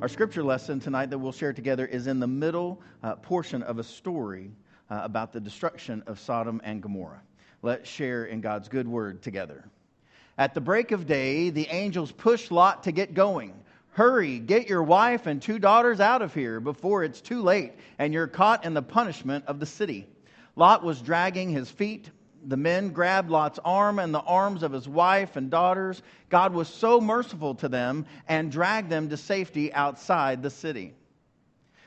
Our scripture lesson tonight that we'll share together is in the middle uh, portion of a story uh, about the destruction of Sodom and Gomorrah. Let's share in God's good word together. At the break of day, the angels pushed Lot to get going. Hurry, get your wife and two daughters out of here before it's too late and you're caught in the punishment of the city. Lot was dragging his feet the men grabbed Lot's arm and the arms of his wife and daughters. God was so merciful to them and dragged them to safety outside the city.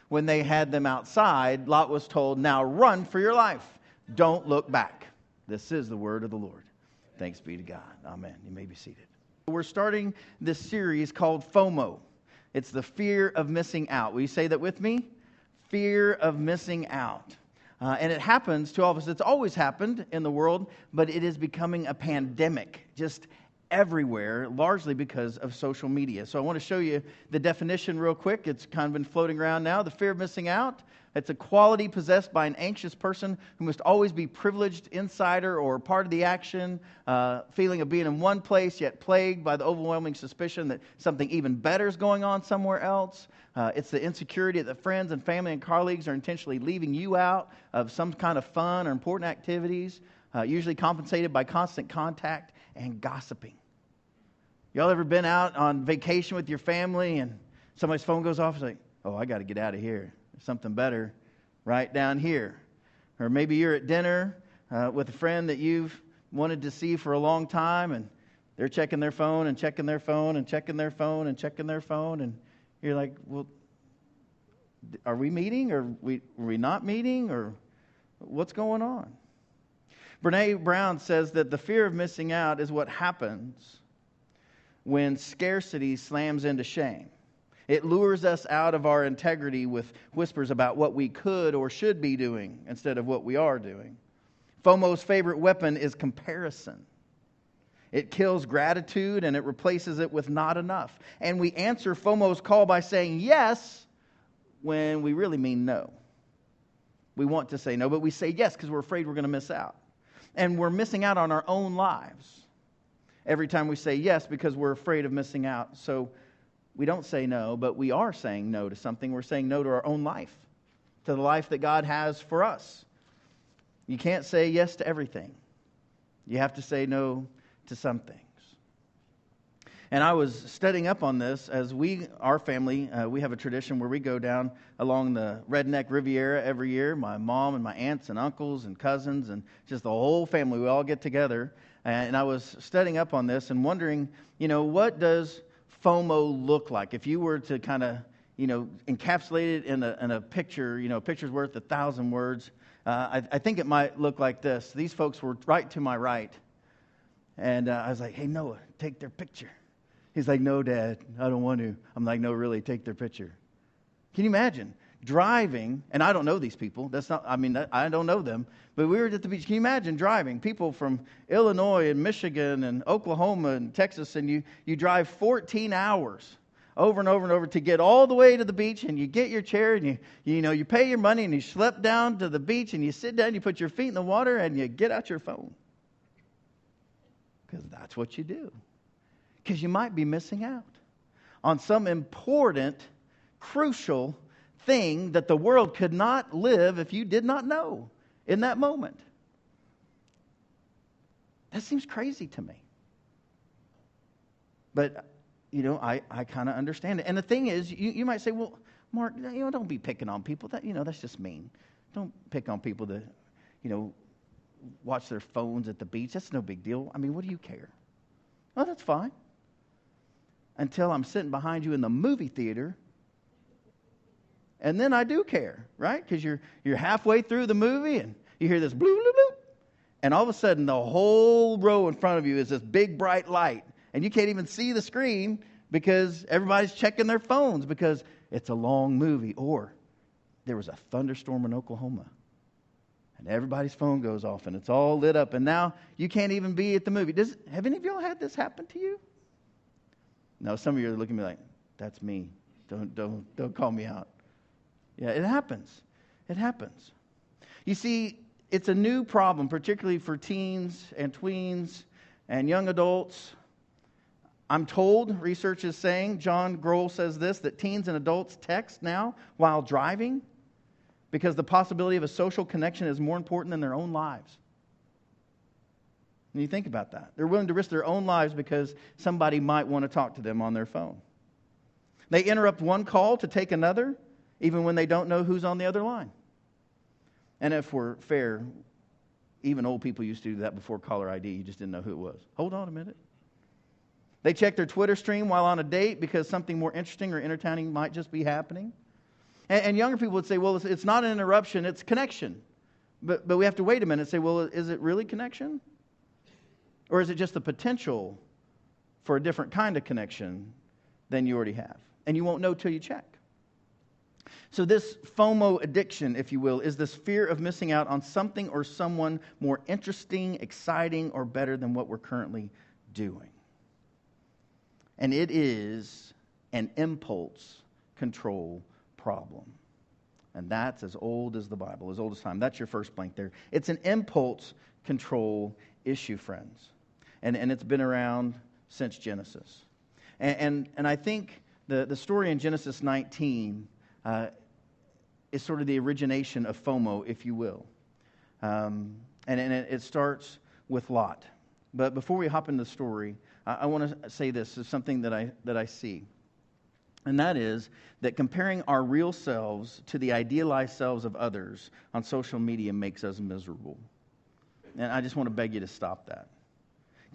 When they had them outside, Lot was told, Now run for your life. Don't look back. This is the word of the Lord. Thanks be to God. Amen. You may be seated. We're starting this series called FOMO. It's the fear of missing out. Will you say that with me? Fear of missing out. Uh, and it happens to all of us. It's always happened in the world, but it is becoming a pandemic just everywhere, largely because of social media. So I want to show you the definition real quick. It's kind of been floating around now. The fear of missing out. It's a quality possessed by an anxious person who must always be privileged insider or part of the action, uh, feeling of being in one place yet plagued by the overwhelming suspicion that something even better is going on somewhere else. Uh, it's the insecurity that friends and family and colleagues are intentionally leaving you out of some kind of fun or important activities, uh, usually compensated by constant contact and gossiping. Y'all ever been out on vacation with your family and somebody's phone goes off? It's like, oh, I got to get out of here. There's something better right down here. Or maybe you're at dinner uh, with a friend that you've wanted to see for a long time and they're checking their phone and checking their phone and checking their phone and checking their phone and you're like, well, are we meeting or we, are we not meeting or what's going on? Brene Brown says that the fear of missing out is what happens when scarcity slams into shame. It lures us out of our integrity with whispers about what we could or should be doing instead of what we are doing. FOMO's favorite weapon is comparison. It kills gratitude and it replaces it with not enough. And we answer FOMO's call by saying yes when we really mean no. We want to say no, but we say yes because we're afraid we're going to miss out. And we're missing out on our own lives every time we say yes because we're afraid of missing out. So we don't say no, but we are saying no to something. We're saying no to our own life, to the life that God has for us. You can't say yes to everything, you have to say no to some things. And I was studying up on this as we, our family, uh, we have a tradition where we go down along the Redneck Riviera every year. My mom and my aunts and uncles and cousins and just the whole family, we all get together. And I was studying up on this and wondering, you know, what does FOMO look like? If you were to kind of, you know, encapsulate it in a, in a picture, you know, a picture's worth a thousand words, uh, I, I think it might look like this. These folks were right to my right and uh, I was like, hey, Noah, take their picture. He's like, no, Dad, I don't want to. I'm like, no, really, take their picture. Can you imagine? Driving, and I don't know these people. That's not, I mean, I don't know them. But we were at the beach. Can you imagine driving? People from Illinois and Michigan and Oklahoma and Texas, and you, you drive 14 hours over and over and over to get all the way to the beach and you get your chair and you, you know you pay your money and you slip down to the beach and you sit down you put your feet in the water and you get out your phone because that's what you do. Because you might be missing out on some important, crucial thing that the world could not live if you did not know in that moment. That seems crazy to me. But, you know, I, I kind of understand it. And the thing is, you, you might say, well, Mark, you know, don't be picking on people. That, you know, that's just mean. Don't pick on people that, you know, watch their phones at the beach. That's no big deal. I mean, what do you care? Oh, that's fine. Until I'm sitting behind you in the movie theater. And then I do care, right? Because you're, you're halfway through the movie and you hear this blue, blue, blue. And all of a sudden, the whole row in front of you is this big, bright light. And you can't even see the screen because everybody's checking their phones because it's a long movie. Or there was a thunderstorm in Oklahoma and everybody's phone goes off and it's all lit up and now you can't even be at the movie Does, have any of y'all had this happen to you no some of you are looking at me like that's me. Don't don't don't call me out. Yeah it happens. It happens. You see it's a new problem particularly for teens and tweens and young adults. I'm told, research is saying, John Grohol says this, that teens and adults text now while driving because the possibility of a social connection is more important than their own lives. And you think about that. They're willing to risk their own lives because somebody might want to talk to them on their phone. They interrupt one call to take another, even when they don't know who's on the other line. And if we're fair, even old people used to do that before caller ID. You just didn't know who it was. Hold on a minute. They check their Twitter stream while on a date because something more interesting or entertaining might just be happening. And, and younger people would say, well, it's, it's, not an interruption, it's connection. But, but we have to wait a minute and say, well, is it really connection? Or is it just the potential for a different kind of connection than you already have? And you won't know till you check. So, this FOMO addiction, if you will, is this fear of missing out on something or someone more interesting, exciting, or better than what we're currently doing and it is an impulse control problem. And that's as old as the Bible, as old as time. That's your first blank there. It's an impulse control issue, friends. And, and it's been around since Genesis. And, and, and I think the, the story in Genesis 19 uh, is sort of the origination of FOMO, if you will. Um, and, and it, it starts with Lot. But before we hop into the story, I, I want to say this is something that I, that I see. And that is that comparing our real selves to the idealized selves of others on social media makes us miserable. And I just want to beg you to stop that.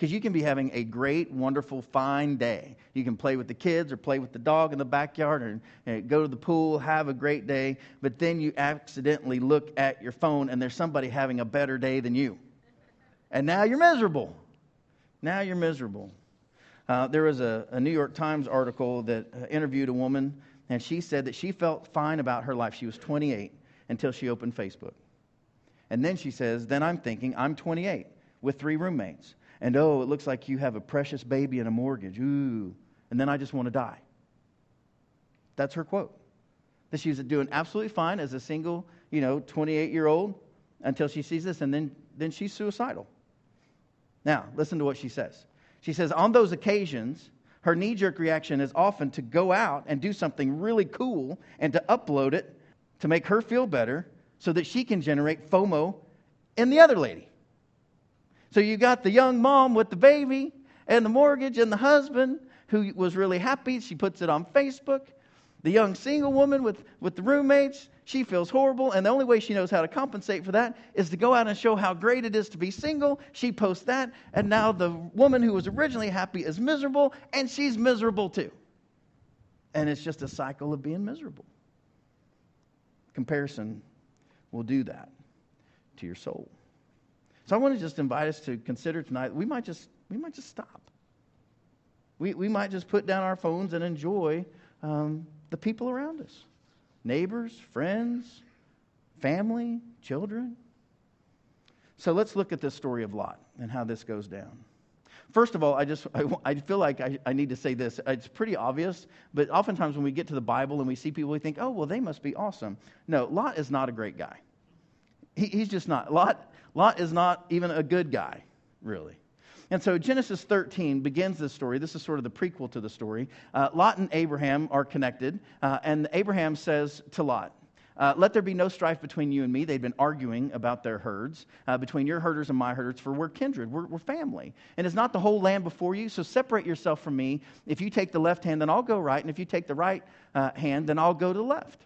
Because you can be having a great, wonderful, fine day. You can play with the kids or play with the dog in the backyard or, and go to the pool, have a great day, but then you accidentally look at your phone and there's somebody having a better day than you. And now you're miserable. Now you're miserable. Uh, there was a, a, New York Times article that uh, interviewed a woman, and she said that she felt fine about her life. She was 28 until she opened Facebook. And then she says, Then I'm thinking, I'm 28 with three roommates. And oh, it looks like you have a precious baby and a mortgage. Ooh. And then I just want to die. That's her quote. That she's doing absolutely fine as a single, you know, 28 year old until she sees this, and then, then she's suicidal. Now, listen to what she says. She says, on those occasions, her knee jerk reaction is often to go out and do something really cool and to upload it to make her feel better so that she can generate FOMO in the other lady. So you got the young mom with the baby and the mortgage and the husband who was really happy. She puts it on Facebook. The young single woman with, with the roommates, she feels horrible, and the only way she knows how to compensate for that is to go out and show how great it is to be single. She posts that, and now the woman who was originally happy is miserable, and she's miserable too. And it's just a cycle of being miserable. Comparison will do that to your soul. So I want to just invite us to consider tonight, we might just, we might just stop. We, we might just put down our phones and enjoy um, the people around us neighbors, friends, family, children. So let's look at this story of Lot and how this goes down. First of all, I just I, I feel like I, I, need to say this. It's pretty obvious, but oftentimes when we get to the Bible and we see people, we think, oh, well, they must be awesome. No, Lot is not a great guy. He, he's just not. Lot, Lot is not even a good guy, really. And so Genesis 13 begins this story. This is sort of the prequel to the story. Uh, Lot and Abraham are connected, uh, and Abraham says to Lot, uh, let there be no strife between you and me. They'd been arguing about their herds, uh, between your herders and my herders, for we're kindred, we're, we're family. And it's not the whole land before you? So separate yourself from me. If you take the left hand, then I'll go right. And if you take the right uh, hand, then I'll go to the left.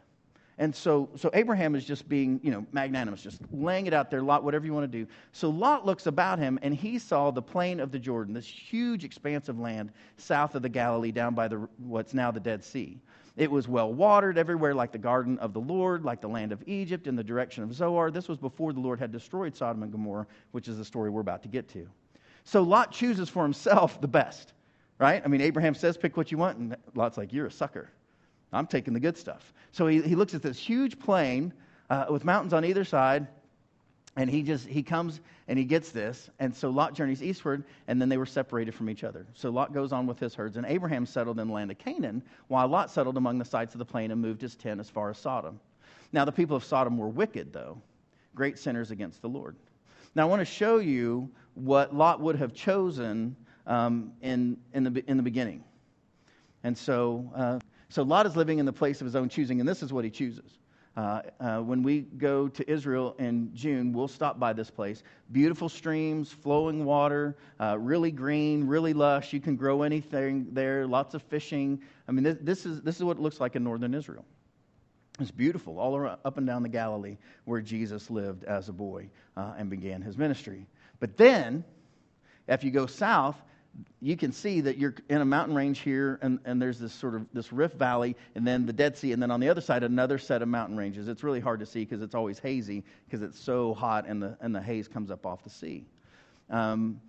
And so, so Abraham is just being, you know, magnanimous, just laying it out there, Lot, whatever you want to do. So Lot looks about him and he saw the plain of the Jordan, this huge expanse of land south of the Galilee, down by the, what's now the Dead Sea. It was well watered everywhere, like the garden of the Lord, like the land of Egypt, in the direction of Zoar. This was before the Lord had destroyed Sodom and Gomorrah, which is the story we're about to get to. So Lot chooses for himself the best, right? I mean, Abraham says, pick what you want, and Lot's like, you're a sucker. I'm taking the good stuff. So he, he looks at this huge plain uh, with mountains on either side, and he just he comes and he gets this and so lot journeys eastward and then they were separated from each other so lot goes on with his herds and abraham settled in the land of canaan while lot settled among the sites of the plain and moved his tent as far as sodom now the people of sodom were wicked though great sinners against the lord now i want to show you what lot would have chosen um, in, in, the, in the beginning. And so, uh, so Lot is living in the place of his own choosing, and this is what he chooses. Uh, uh, when we go to Israel in June, we'll stop by this place. Beautiful streams, flowing water, uh, really green, really lush. You can grow anything there, lots of fishing. I mean, this, this, is, this is what it looks like in northern Israel. It's beautiful all around, up and down the Galilee where Jesus lived as a boy uh, and began his ministry. But then, if you go south, you can see that you're in a mountain range here, and, and there's this sort of this rift valley, and then the Dead Sea, and then on the other side, another set of mountain ranges. It's really hard to see because it's always hazy because it's so hot and the, and the haze comes up off the sea. Um,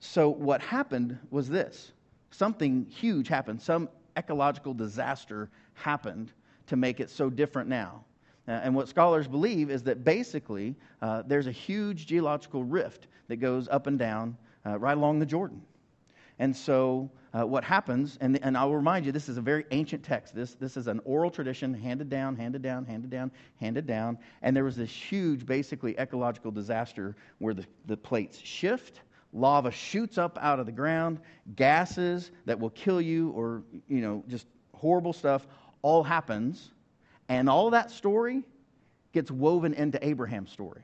so, what happened was this something huge happened. Some ecological disaster happened to make it so different now. Uh, and what scholars believe is that basically uh, there's a huge geological rift that goes up and down uh, right along the Jordan. And so, uh, what happens, and, and I'll remind you, this is a very ancient text. This, this is an oral tradition handed down, handed down, handed down, handed down. And there was this huge, basically, ecological disaster where the, the plates shift, lava shoots up out of the ground, gases that will kill you, or, you know, just horrible stuff all happens. And all that story gets woven into Abraham's story.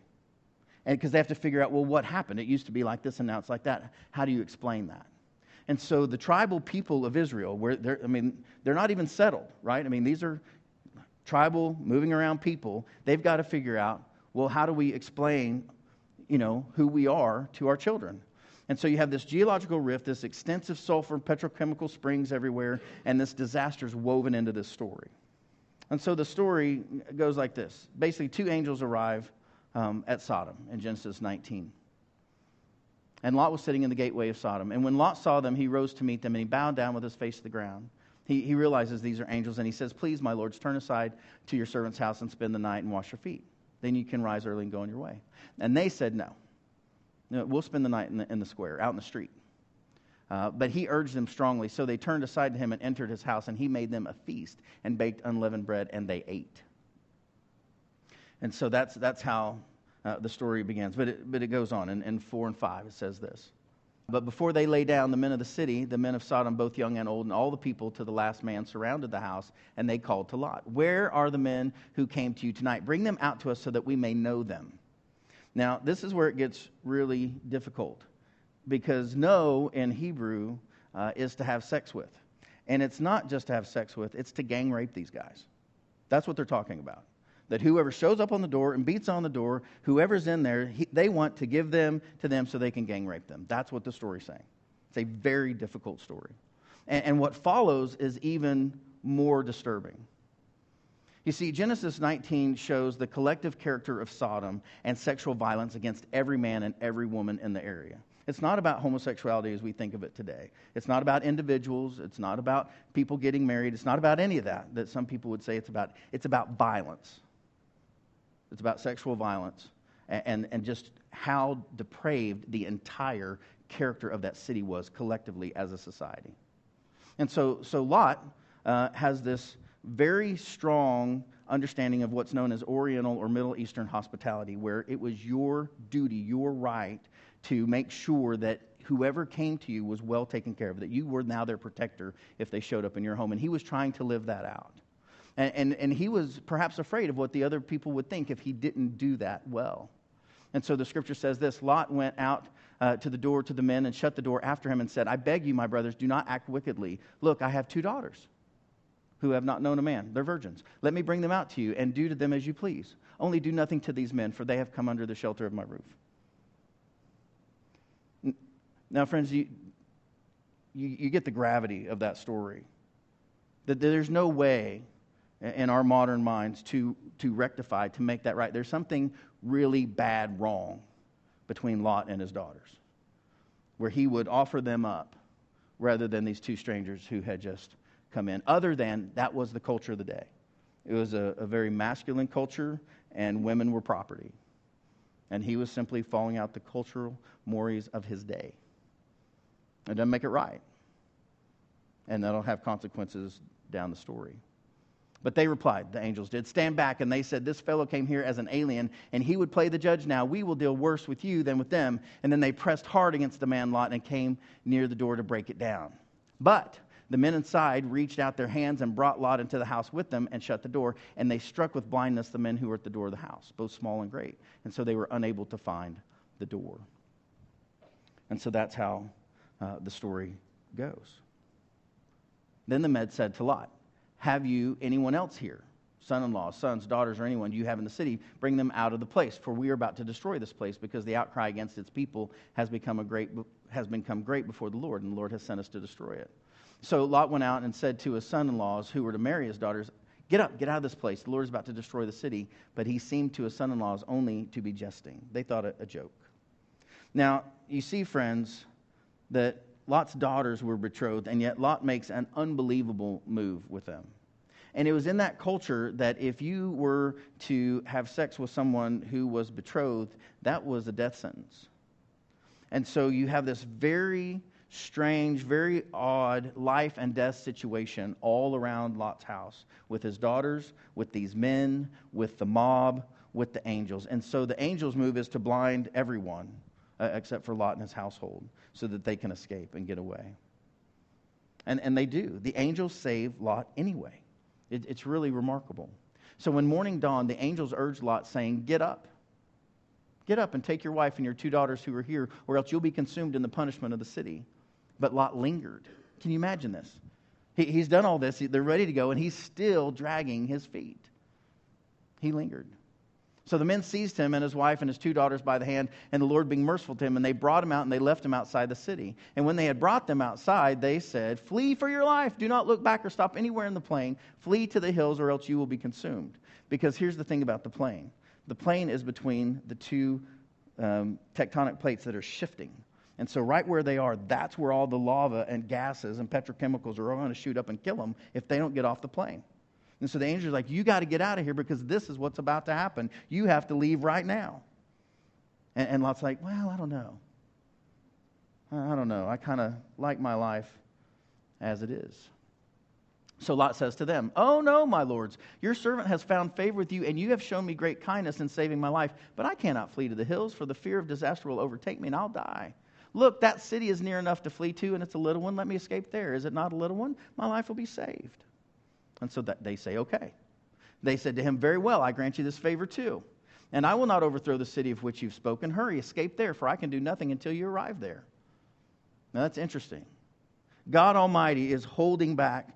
And because they have to figure out, well, what happened? It used to be like this and now it's like that. How do you explain that? And so the tribal people of Israel, where they're, I mean, they're not even settled, right? I mean, these are tribal, moving around people. They've got to figure out, well, how do we explain, you know, who we are to our children? And so you have this geological rift, this extensive sulfur petrochemical springs everywhere, and this disaster is woven into this story. And so the story goes like this basically, two angels arrive um, at Sodom in Genesis 19. And Lot was sitting in the gateway of Sodom. And when Lot saw them, he rose to meet them, and he bowed down with his face to the ground. He, he realizes these are angels, and he says, Please, my lords, turn aside to your servant's house and spend the night and wash your feet. Then you can rise early and go on your way. And they said, No. no we'll spend the night in the, in the square, out in the street. Uh, but he urged them strongly, so they turned aside to him and entered his house, and he made them a feast and baked unleavened bread, and they ate. And so that's, that's how uh, the story begins. But it, but it goes on. In, in 4 and 5, it says this. But before they lay down, the men of the city, the men of Sodom, both young and old, and all the people to the last man surrounded the house, and they called to Lot, Where are the men who came to you tonight? Bring them out to us so that we may know them. Now, this is where it gets really difficult because know in Hebrew uh, is to have sex with. And it's not just to have sex with, it's to gang rape these guys. That's what they're talking about that whoever shows up on the door and beats on the door, whoever's in there, he, they want to give them to them so they can gang rape them. That's what the story's saying. It's a very difficult story. And, and what follows is even more disturbing. You see, Genesis 19 shows the collective character of Sodom and sexual violence against every man and every woman in the area. It's not about homosexuality as we think of it today. It's not about individuals. It's not about people getting married. It's not about any of that that some people would say it's about. It's about violence. It's about sexual violence and, and, just how depraved the entire character of that city was collectively as a society. And so, so Lot uh, has this very strong understanding of what's known as Oriental or Middle Eastern hospitality, where it was your duty, your right to make sure that whoever came to you was well taken care of, that you were now their protector if they showed up in your home. And he was trying to live that out. And, and, and he was perhaps afraid of what the other people would think if he didn't do that well. And so the scripture says this Lot went out uh, to the door to the men and shut the door after him and said, I beg you, my brothers, do not act wickedly. Look, I have two daughters who have not known a man. They're virgins. Let me bring them out to you and do to them as you please. Only do nothing to these men, for they have come under the shelter of my roof. Now, friends, you, you, you get the gravity of that story. That there's no way in our modern minds to, to rectify, to make that right. There's something really bad wrong between Lot and his daughters, where he would offer them up rather than these two strangers who had just come in, other than that was the culture of the day. It was a, a very masculine culture, and women were property. And he was simply following out the cultural mores of his day. It doesn't make it right. And that'll have consequences down the story. But they replied, the angels did, stand back. And they said, This fellow came here as an alien, and he would play the judge now. We will deal worse with you than with them. And then they pressed hard against the man Lot and came near the door to break it down. But the men inside reached out their hands and brought Lot into the house with them and shut the door. And they struck with blindness the men who were at the door of the house, both small and great. And so they were unable to find the door. And so that's how uh, the story goes. Then the med said to Lot, have you anyone else here? Son in laws, sons, daughters, or anyone you have in the city, bring them out of the place, for we are about to destroy this place because the outcry against its people has become, a great, has become great before the Lord, and the Lord has sent us to destroy it. So Lot went out and said to his son in laws who were to marry his daughters, Get up, get out of this place. The Lord is about to destroy the city. But he seemed to his son in laws only to be jesting. They thought it a joke. Now, you see, friends, that Lot's daughters were betrothed, and yet Lot makes an unbelievable move with them. And it was in that culture that if you were to have sex with someone who was betrothed, that was a death sentence. And so you have this very strange, very odd life and death situation all around Lot's house with his daughters, with these men, with the mob, with the angels. And so the angels' move is to blind everyone uh, except for Lot and his household so that they can escape and get away. And, and they do. The angels save Lot anyway. It, it's really remarkable. So when morning dawned, the angels urged Lot, saying, Get up. Get up and take your wife and your two daughters who are here, or else you'll be consumed in the punishment of the city. But Lot lingered. Can you imagine this? He, he's done all this, they're ready to go, and he's still dragging his feet. He lingered. So the men seized him and his wife and his two daughters by the hand, and the Lord being merciful to him, and they brought him out and they left him outside the city. And when they had brought them outside, they said, Flee for your life. Do not look back or stop anywhere in the plain. Flee to the hills, or else you will be consumed. Because here's the thing about the plain the plain is between the two um, tectonic plates that are shifting. And so, right where they are, that's where all the lava and gases and petrochemicals are going to shoot up and kill them if they don't get off the plain. And so the angel's like, You got to get out of here because this is what's about to happen. You have to leave right now. And, and Lot's like, Well, I don't know. I don't know. I kind of like my life as it is. So Lot says to them, Oh, no, my lords, your servant has found favor with you, and you have shown me great kindness in saving my life. But I cannot flee to the hills, for the fear of disaster will overtake me, and I'll die. Look, that city is near enough to flee to, and it's a little one. Let me escape there. Is it not a little one? My life will be saved. And so that they say, okay. They said to him, Very well, I grant you this favor too. And I will not overthrow the city of which you've spoken. Hurry, escape there, for I can do nothing until you arrive there. Now that's interesting. God Almighty is holding back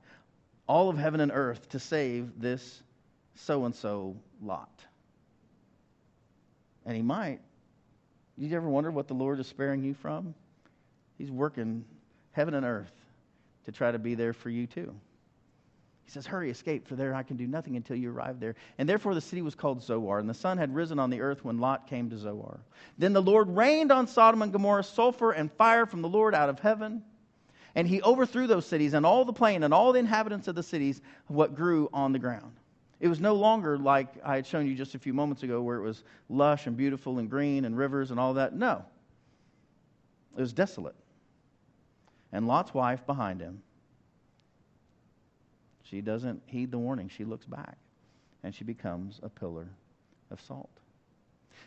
all of heaven and earth to save this so and so lot. And he might. You ever wonder what the Lord is sparing you from? He's working heaven and earth to try to be there for you too. He says, Hurry, escape, for there I can do nothing until you arrive there. And therefore the city was called Zoar, and the sun had risen on the earth when Lot came to Zoar. Then the Lord rained on Sodom and Gomorrah sulfur and fire from the Lord out of heaven. And he overthrew those cities and all the plain and all the inhabitants of the cities, what grew on the ground. It was no longer like I had shown you just a few moments ago, where it was lush and beautiful and green and rivers and all that. No, it was desolate. And Lot's wife behind him she doesn't heed the warning. She looks back and she becomes a pillar of salt.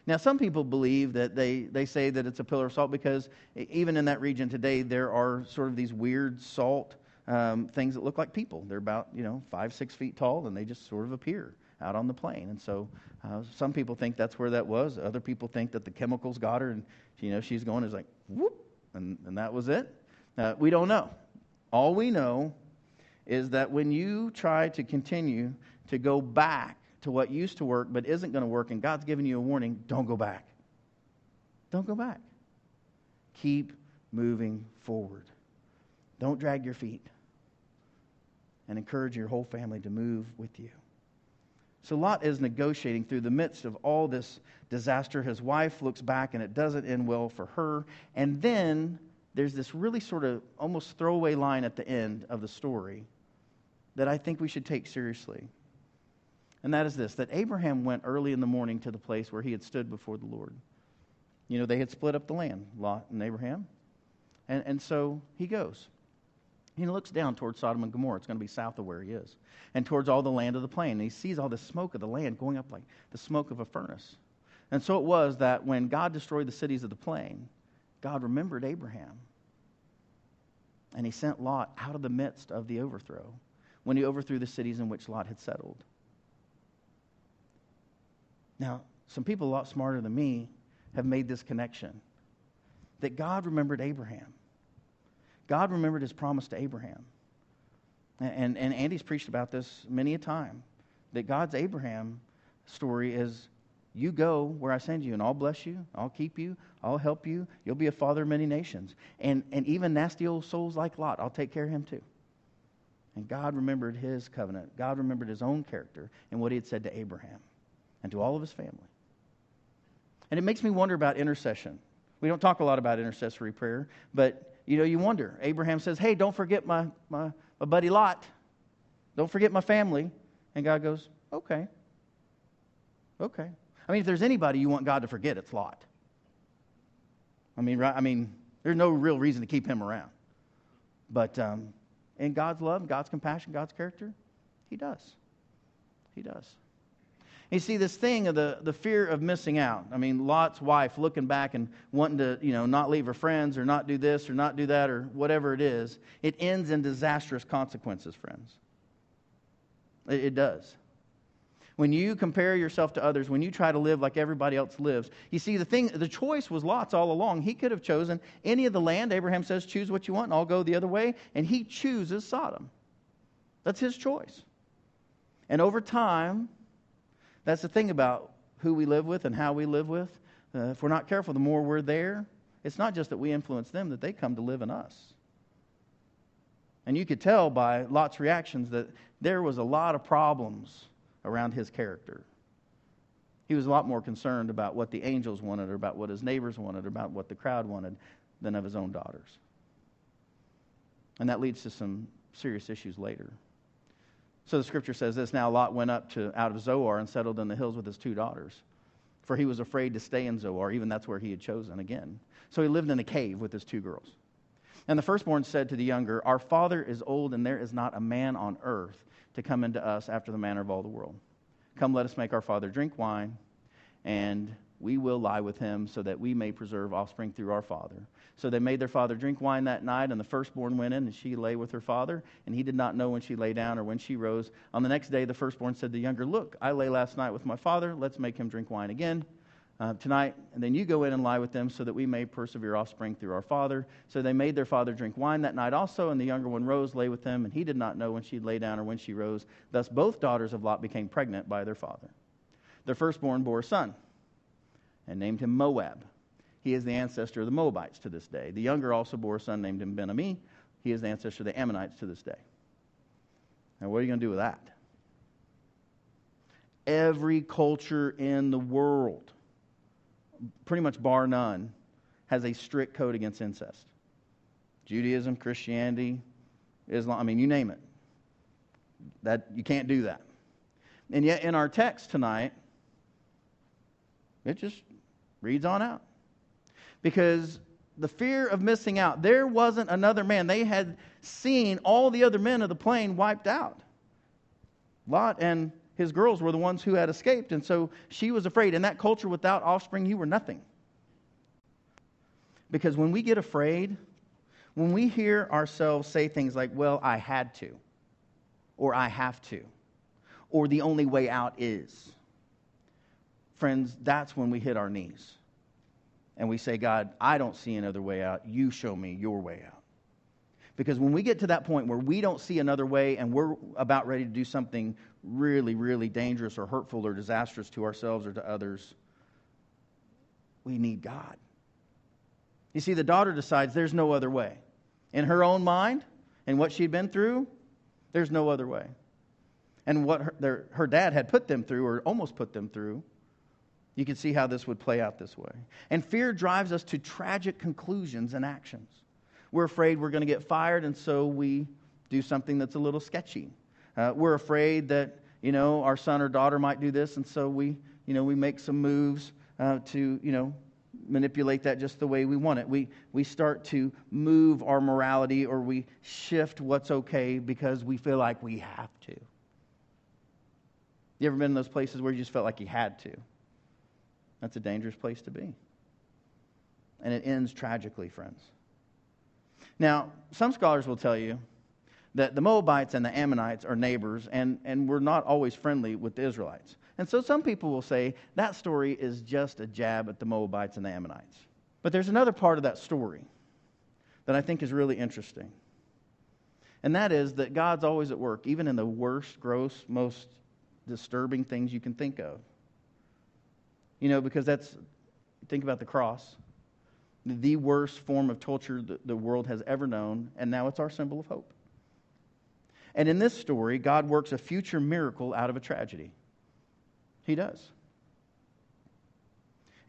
Now, some people believe that they, they say that it's a pillar of salt because even in that region today, there are sort of these weird salt um, things that look like people. They're about, you know, five, six feet tall, and they just sort of appear out on the plain. And so uh, some people think that's where that was. Other people think that the chemicals got her, and, you know, she's going, is like, whoop, and, and that was it. Uh, we don't know. All we know is that when you try to continue to go back to what used to work but isn't going to work, and God's giving you a warning, don't go back. Don't go back. Keep moving forward. Don't drag your feet. And encourage your whole family to move with you. So Lot is negotiating through the midst of all this disaster. His wife looks back and it doesn't end well for her. And then there's this really sort of almost throwaway line at the end of the story that I think we should take seriously. And that is this that Abraham went early in the morning to the place where he had stood before the Lord. You know, they had split up the land, Lot and Abraham. And, and so he goes. He looks down towards Sodom and Gomorrah. It's going to be south of where he is, and towards all the land of the plain. And he sees all the smoke of the land going up like the smoke of a furnace. And so it was that when God destroyed the cities of the plain, God remembered Abraham. And he sent Lot out of the midst of the overthrow when he overthrew the cities in which Lot had settled. Now, some people a lot smarter than me have made this connection that God remembered Abraham. God remembered his promise to Abraham. And, and Andy's preached about this many a time that God's Abraham story is you go where I send you, and I'll bless you, I'll keep you, I'll help you, you'll be a father of many nations. And, and even nasty old souls like Lot, I'll take care of him too. And God remembered his covenant. God remembered his own character and what he had said to Abraham and to all of his family. And it makes me wonder about intercession. We don't talk a lot about intercessory prayer, but you know, you wonder. Abraham says, Hey, don't forget my, my, my buddy Lot. Don't forget my family. And God goes, Okay. Okay. I mean, if there's anybody you want God to forget, it's Lot. I mean, right? I mean, there's no real reason to keep him around. But um, in God's love, God's compassion, God's character, He does. He does. You see, this thing of the, the fear of missing out. I mean, Lot's wife looking back and wanting to, you know, not leave her friends or not do this or not do that or whatever it is, it ends in disastrous consequences, friends. It, it does. When you compare yourself to others, when you try to live like everybody else lives, you see, the thing, the choice was Lot's all along. He could have chosen any of the land. Abraham says, choose what you want, and I'll go the other way. And he chooses Sodom. That's his choice. And over time, that's the thing about who we live with and how we live with. Uh, if we're not careful, the more we're there, it's not just that we influence them, that they come to live in us. And you could tell by Lot's reactions that there was a lot of problems around his character. He was a lot more concerned about what the angels wanted, or about what his neighbors wanted, or about what the crowd wanted, than of his own daughters. And that leads to some serious issues later. So the scripture says this Now Lot went up to, out of Zoar and settled in the hills with his two daughters, for he was afraid to stay in Zoar, even that's where he had chosen again. So he lived in a cave with his two girls. And the firstborn said to the younger, Our father is old, and there is not a man on earth to come into us after the manner of all the world. Come, let us make our father drink wine, and we will lie with him so that we may preserve offspring through our father. So they made their father drink wine that night, and the firstborn went in, and she lay with her father, and he did not know when she lay down or when she rose. On the next day, the firstborn said to the younger, Look, I lay last night with my father. Let's make him drink wine again uh, tonight, and then you go in and lie with them so that we may persevere offspring through our father. So they made their father drink wine that night also, and the younger one rose, lay with them, and he did not know when she lay down or when she rose. Thus both daughters of Lot became pregnant by their father. Their firstborn bore a son, and named him Moab he is the ancestor of the Moabites to this day. The younger also bore a son named him Ben-Ammi. He is the ancestor of the Ammonites to this day. Now, what are you going to do with that? Every culture in the world, pretty much bar none, has a strict code against incest. Judaism, Christianity, Islam, I mean, you name it. That you can't do that. And yet in our text tonight, it just reads on out because the fear of missing out. There wasn't another man. They had seen all the other men of the plain wiped out. Lot and his girls were the ones who had escaped, and so she was afraid. In that culture, without offspring, you were nothing. Because when we get afraid, when we hear ourselves say things like, well, I had to, or I have to, or the only way out is, friends, that's when we hit our knees and we say, God, I don't see another way out. You show me your way out. Because when we get to that point where we don't see another way and we're about ready to do something really, really dangerous or hurtful or disastrous to ourselves or to others, we need God. You see, the daughter decides there's no other way. In her own mind and what she'd been through, there's no other way. And what her, their, her dad had put them through, or almost put them through, you can see how this would play out this way. And fear drives us to tragic conclusions and actions. We're afraid we're going to get fired, and so we do something that's a little sketchy. Uh, we're afraid that, you know, our son or daughter might do this, and so we, you know, we make some moves uh, to, you know, manipulate that just the way we want it. We, we start to move our morality or we shift what's okay because we feel like we have to. You ever been in those places where you just felt like you had to? That's a dangerous place to be. And it ends tragically, friends. Now, some scholars will tell you that the Moabites and the Ammonites are neighbors, and, and we're not always friendly with the Israelites. And so some people will say that story is just a jab at the Moabites and the Ammonites. But there's another part of that story that I think is really interesting. And that is that God's always at work, even in the worst, gross, most disturbing things you can think of. You know, because that's, think about the cross, the worst form of torture the world has ever known, and now it's our symbol of hope. And in this story, God works a future miracle out of a tragedy. He does.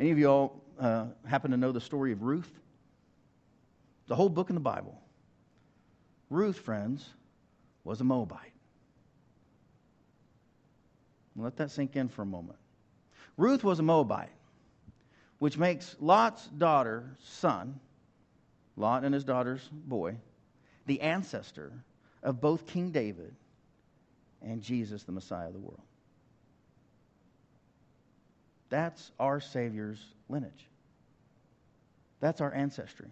Any of you all uh, happen to know the story of Ruth? The whole book in the Bible. Ruth, friends, was a Moabite. Let that sink in for a moment. Ruth was a Moabite, which makes Lot's daughter, son, Lot and his daughter's boy, the ancestor of both King David and Jesus, the Messiah of the world. That's our Savior's lineage. That's our ancestry.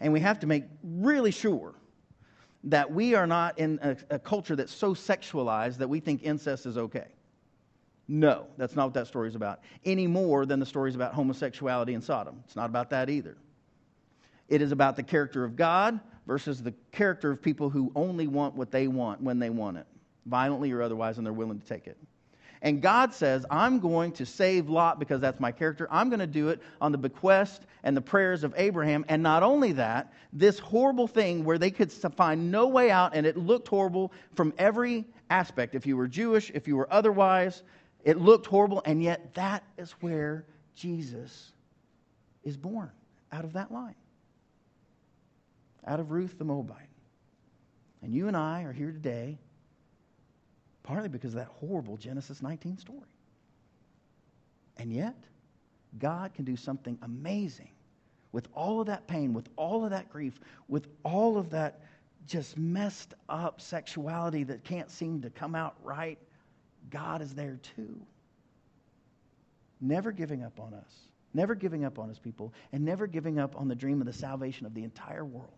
And we have to make really sure that we are not in a, a, culture that's so sexualized that we think incest is okay. No, that's not what that story is about. Any more than the stories about homosexuality in Sodom. It's not about that either. It is about the character of God versus the character of people who only want what they want when they want it, violently or otherwise, and they're willing to take it. And God says, I'm going to save Lot because that's my character. I'm going to do it on the bequest and the prayers of Abraham. And not only that, this horrible thing where they could find no way out and it looked horrible from every aspect. If you were Jewish, if you were otherwise, it looked horrible. And yet, that is where Jesus is born out of that line, out of Ruth the Moabite. And you and I are here today partly because of that horrible Genesis 19 story. And yet, God can do something amazing with all of that pain, with all of that grief, with all of that just messed up sexuality that can't seem to come out right. God is there too. Never giving up on us, never giving up on his people, and never giving up on the dream of the salvation of the entire world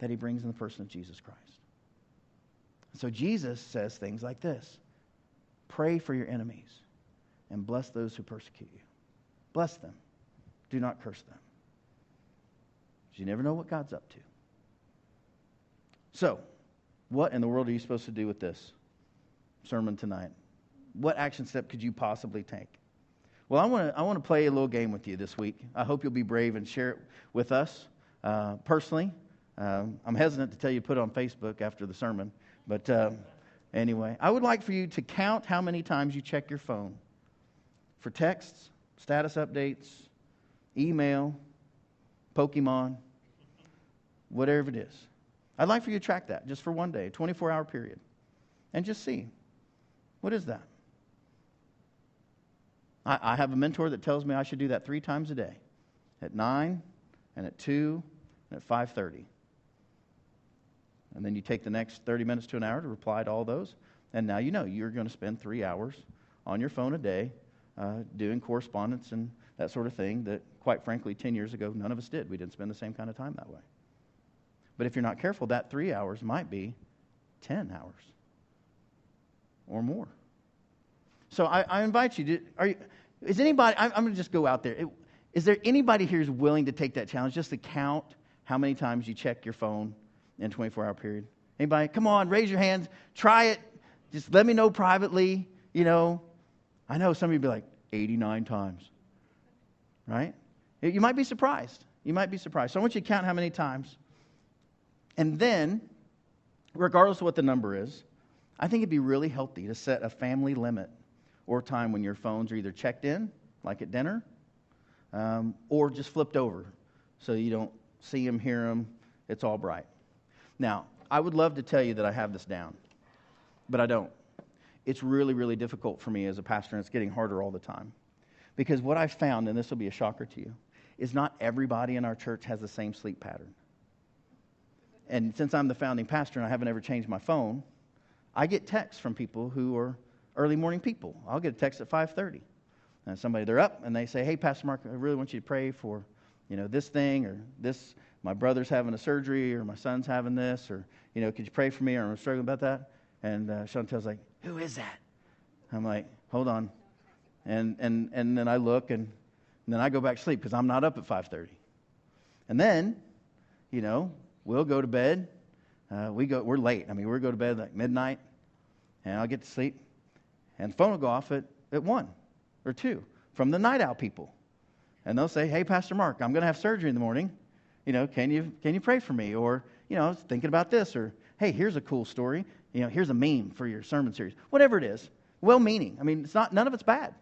that he brings in the person of Jesus Christ. So Jesus says things like this Pray for your enemies and bless those who persecute you. Bless them, do not curse them. You never know what God's up to. So, what in the world are you supposed to do with this sermon tonight? What action step could you possibly take? Well, I want to I want to play a little game with you this week. I hope you'll be brave and share it with us uh, personally. Um, I'm hesitant to tell you put on Facebook after the sermon but uh, anyway, I would like for you to count how many times you check your phone for texts, status updates, email, Pokemon, whatever it is. I'd like for you to track that just for one day, 24 hour period, and just see what is that? I, I have a mentor that tells me I should do that three times a day at 9 and at 2 and at 5.30 and then you take the next 30 minutes to an hour to reply to all those. And now you know you're going to spend three hours on your phone a day uh, doing correspondence and that sort of thing that, quite frankly, 10 years ago, none of us did. We didn't spend the same kind of time that way. But if you're not careful, that three hours might be 10 hours or more. So I, I invite you to, are you, is anybody, I'm, I'm going to just go out there. Is there anybody here who's willing to take that challenge just to count how many times you check your phone in a 24 hour period? Anybody? Come on, raise your hands. Try it. Just let me know privately. You know, I know some of you be like, 89 times. Right? You might be surprised. You might be surprised. So I want you to count how many times. And then, regardless of what the number is, I think it'd be really healthy to set a family limit or time when your phones are either checked in, like at dinner, um, or just flipped over so you don't see them, hear them. It's all bright. Now, I would love to tell you that I have this down, but I don't. It's really, really difficult for me as a pastor, and it's getting harder all the time. Because what I've found, and this will be a shocker to you, is not everybody in our church has the same sleep pattern. And since I'm the founding pastor and I haven't ever changed my phone, I get texts from people who are early morning people. I'll get a text at 5:30. And somebody they're up and they say, "Hey, Pastor Mark, I really want you to pray for, you know, this thing or this my brother's having a surgery or my son's having this or, you know, could you pray for me or I'm struggling about that?" And uh, Chantel's like, "Who is that?" I'm like, "Hold on." And and and then I look and, and then I go back to sleep because I'm not up at 5:30. And then, you know, we'll go to bed. Uh, we go, we're late. I mean, we go to bed like midnight, and I'll get to sleep. And the phone will go off at, at 1 or 2 from the night owl people. And they'll say, Hey, Pastor Mark, I'm going to have surgery in the morning. You know, can you, can you pray for me? Or, you know, I was thinking about this. Or, hey, here's a cool story. You know, here's a meme for your sermon series. Whatever it is, well meaning. I mean, it's not, none of it's bad.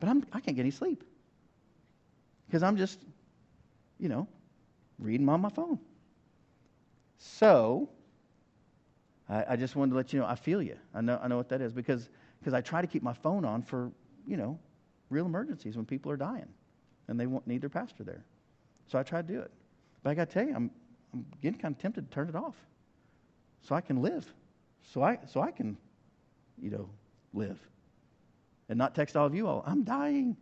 But I'm, I can't get any sleep because I'm just, you know, reading on my phone. So, I, I, just wanted to let you know I feel you. I know, I know what that is because because I try to keep my phone on for, you know, real emergencies when people are dying and they want, need their pastor there. So I try to do it. But I got to tell you, I'm, I'm getting kind of tempted to turn it off so I can live. So I, so I can, you know, live. And not text all of you all, I'm dying,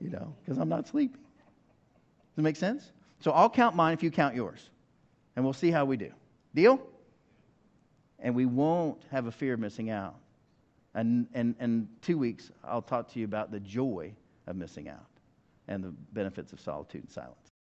you know, because I'm not sleeping. Does that make sense? So I'll count mine if you count yours. And we'll see how we do. Deal? And we won't have a fear of missing out. And, and, and two weeks, I'll talk to you about the joy of missing out and the benefits of solitude and silence.